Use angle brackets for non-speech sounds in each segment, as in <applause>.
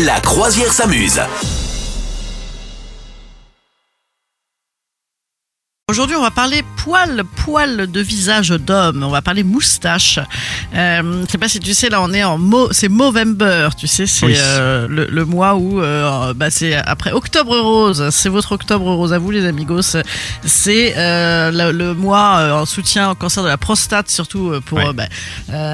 La croisière s'amuse. Aujourd'hui, on va parler poils, poils de visage d'homme. On va parler moustache. Euh, je sais pas si tu sais, là, on est en mo c'est Movember. Tu sais, c'est Oui. euh, le, le mois où, euh, bah, c'est après Octobre Rose. C'est votre Octobre Rose à vous, les amigos. C'est euh, le, le mois en soutien au cancer de la prostate, surtout pour Ouais. bah,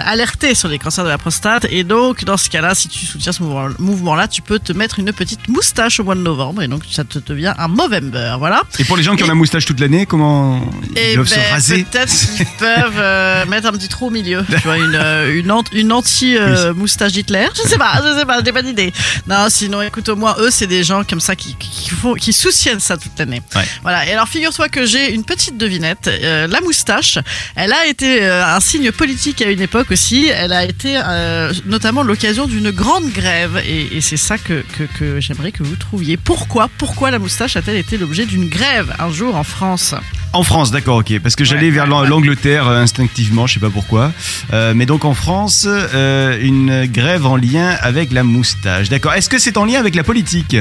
alerter sur les cancers de la prostate. Et donc, dans ce cas-là, si tu soutiens ce mouvement- mouvement-là, tu peux te mettre une petite moustache au mois de novembre. Et donc, ça te devient un Movember. Voilà. Et pour les gens qui ont la moustache toute l'année, comment ils doivent se ben, raser peut-être qu'ils <laughs> peuvent euh, mettre un petit trou au milieu. Tu vois, une, euh, une, ant- une anti-moustache d'Hitler. Je sais pas, je sais pas, j'ai pas d'idée. Non, sinon, écoute, au moins, eux, c'est des gens comme ça qui, qui, font, qui soutiennent ça toute l'année. Ouais. Voilà. Et alors, figure-toi que j'ai une petite devinette. Euh, la moustache, elle a été un signe politique à une époque aussi. Elle a été euh, notamment l'occasion d'une grande grève. Et, et c'est ça que, que, que j'aimerais que vous trouviez. Pourquoi, pourquoi la moustache a-t-elle été l'objet d'une grève un jour en France? En France, d'accord, ok. Parce que j'allais Ouais, vers ouais. l'Angleterre euh, instinctivement, je sais pas pourquoi. Euh, mais donc en France, euh, une grève en lien avec la moustache. D'accord. Est-ce que c'est en lien avec la politique?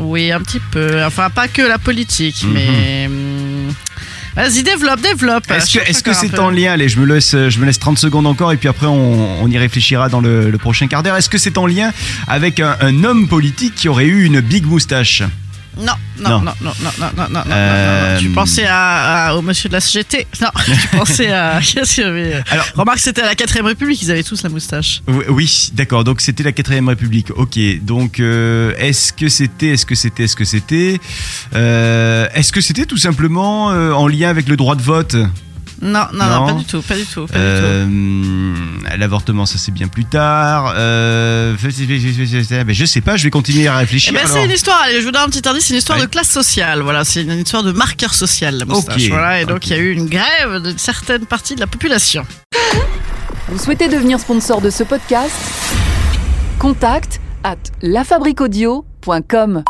Oui, un petit peu. Enfin, pas que la politique, Mhm. mais. hum, Vas-y, développe, développe. Est-ce que c'est peu. en lien? Allez, je me laisse je me laisse 30 secondes encore et puis après on, on y réfléchira dans le, le prochain quart d'heure. Est-ce que c'est en lien avec un, un homme politique qui aurait eu une big moustache? Non, non, Non. non, non, non, non, non, non, non, Euh, non. Tu pensais à, à- au monsieur de la CGT Non, <laughs> tu pensais à. <laughs> Qu'est-ce qu'il y avait? Alors- Remarque, c'était à la 4ème République, ils avaient tous la moustache. Oui, oui, d'accord. Donc c'était la quatrième République. Ok. Donc euh, est-ce que c'était, est-ce que c'était, est-ce que c'était, euh, est-ce que c'était tout simplement euh, en lien avec le droit de vote? Non, non, non, Non. pas du tout, pas du tout, pas du tout. Euh, L'avortement, ça c'est bien plus tard. Euh, ben, je sais pas. Je vais continuer à Eh réfléchir. ben, alors. c'est une histoire, allez, je vous donne un petit indice, c'est une histoire Ouais. de classe sociale, voilà, c'est une histoire de marqueur social, la moustache, voilà, et donc il y a eu une grève d'une certaine partie de la population. Vous souhaitez devenir sponsor de ce podcast? Contact à lafabriquaudio.com.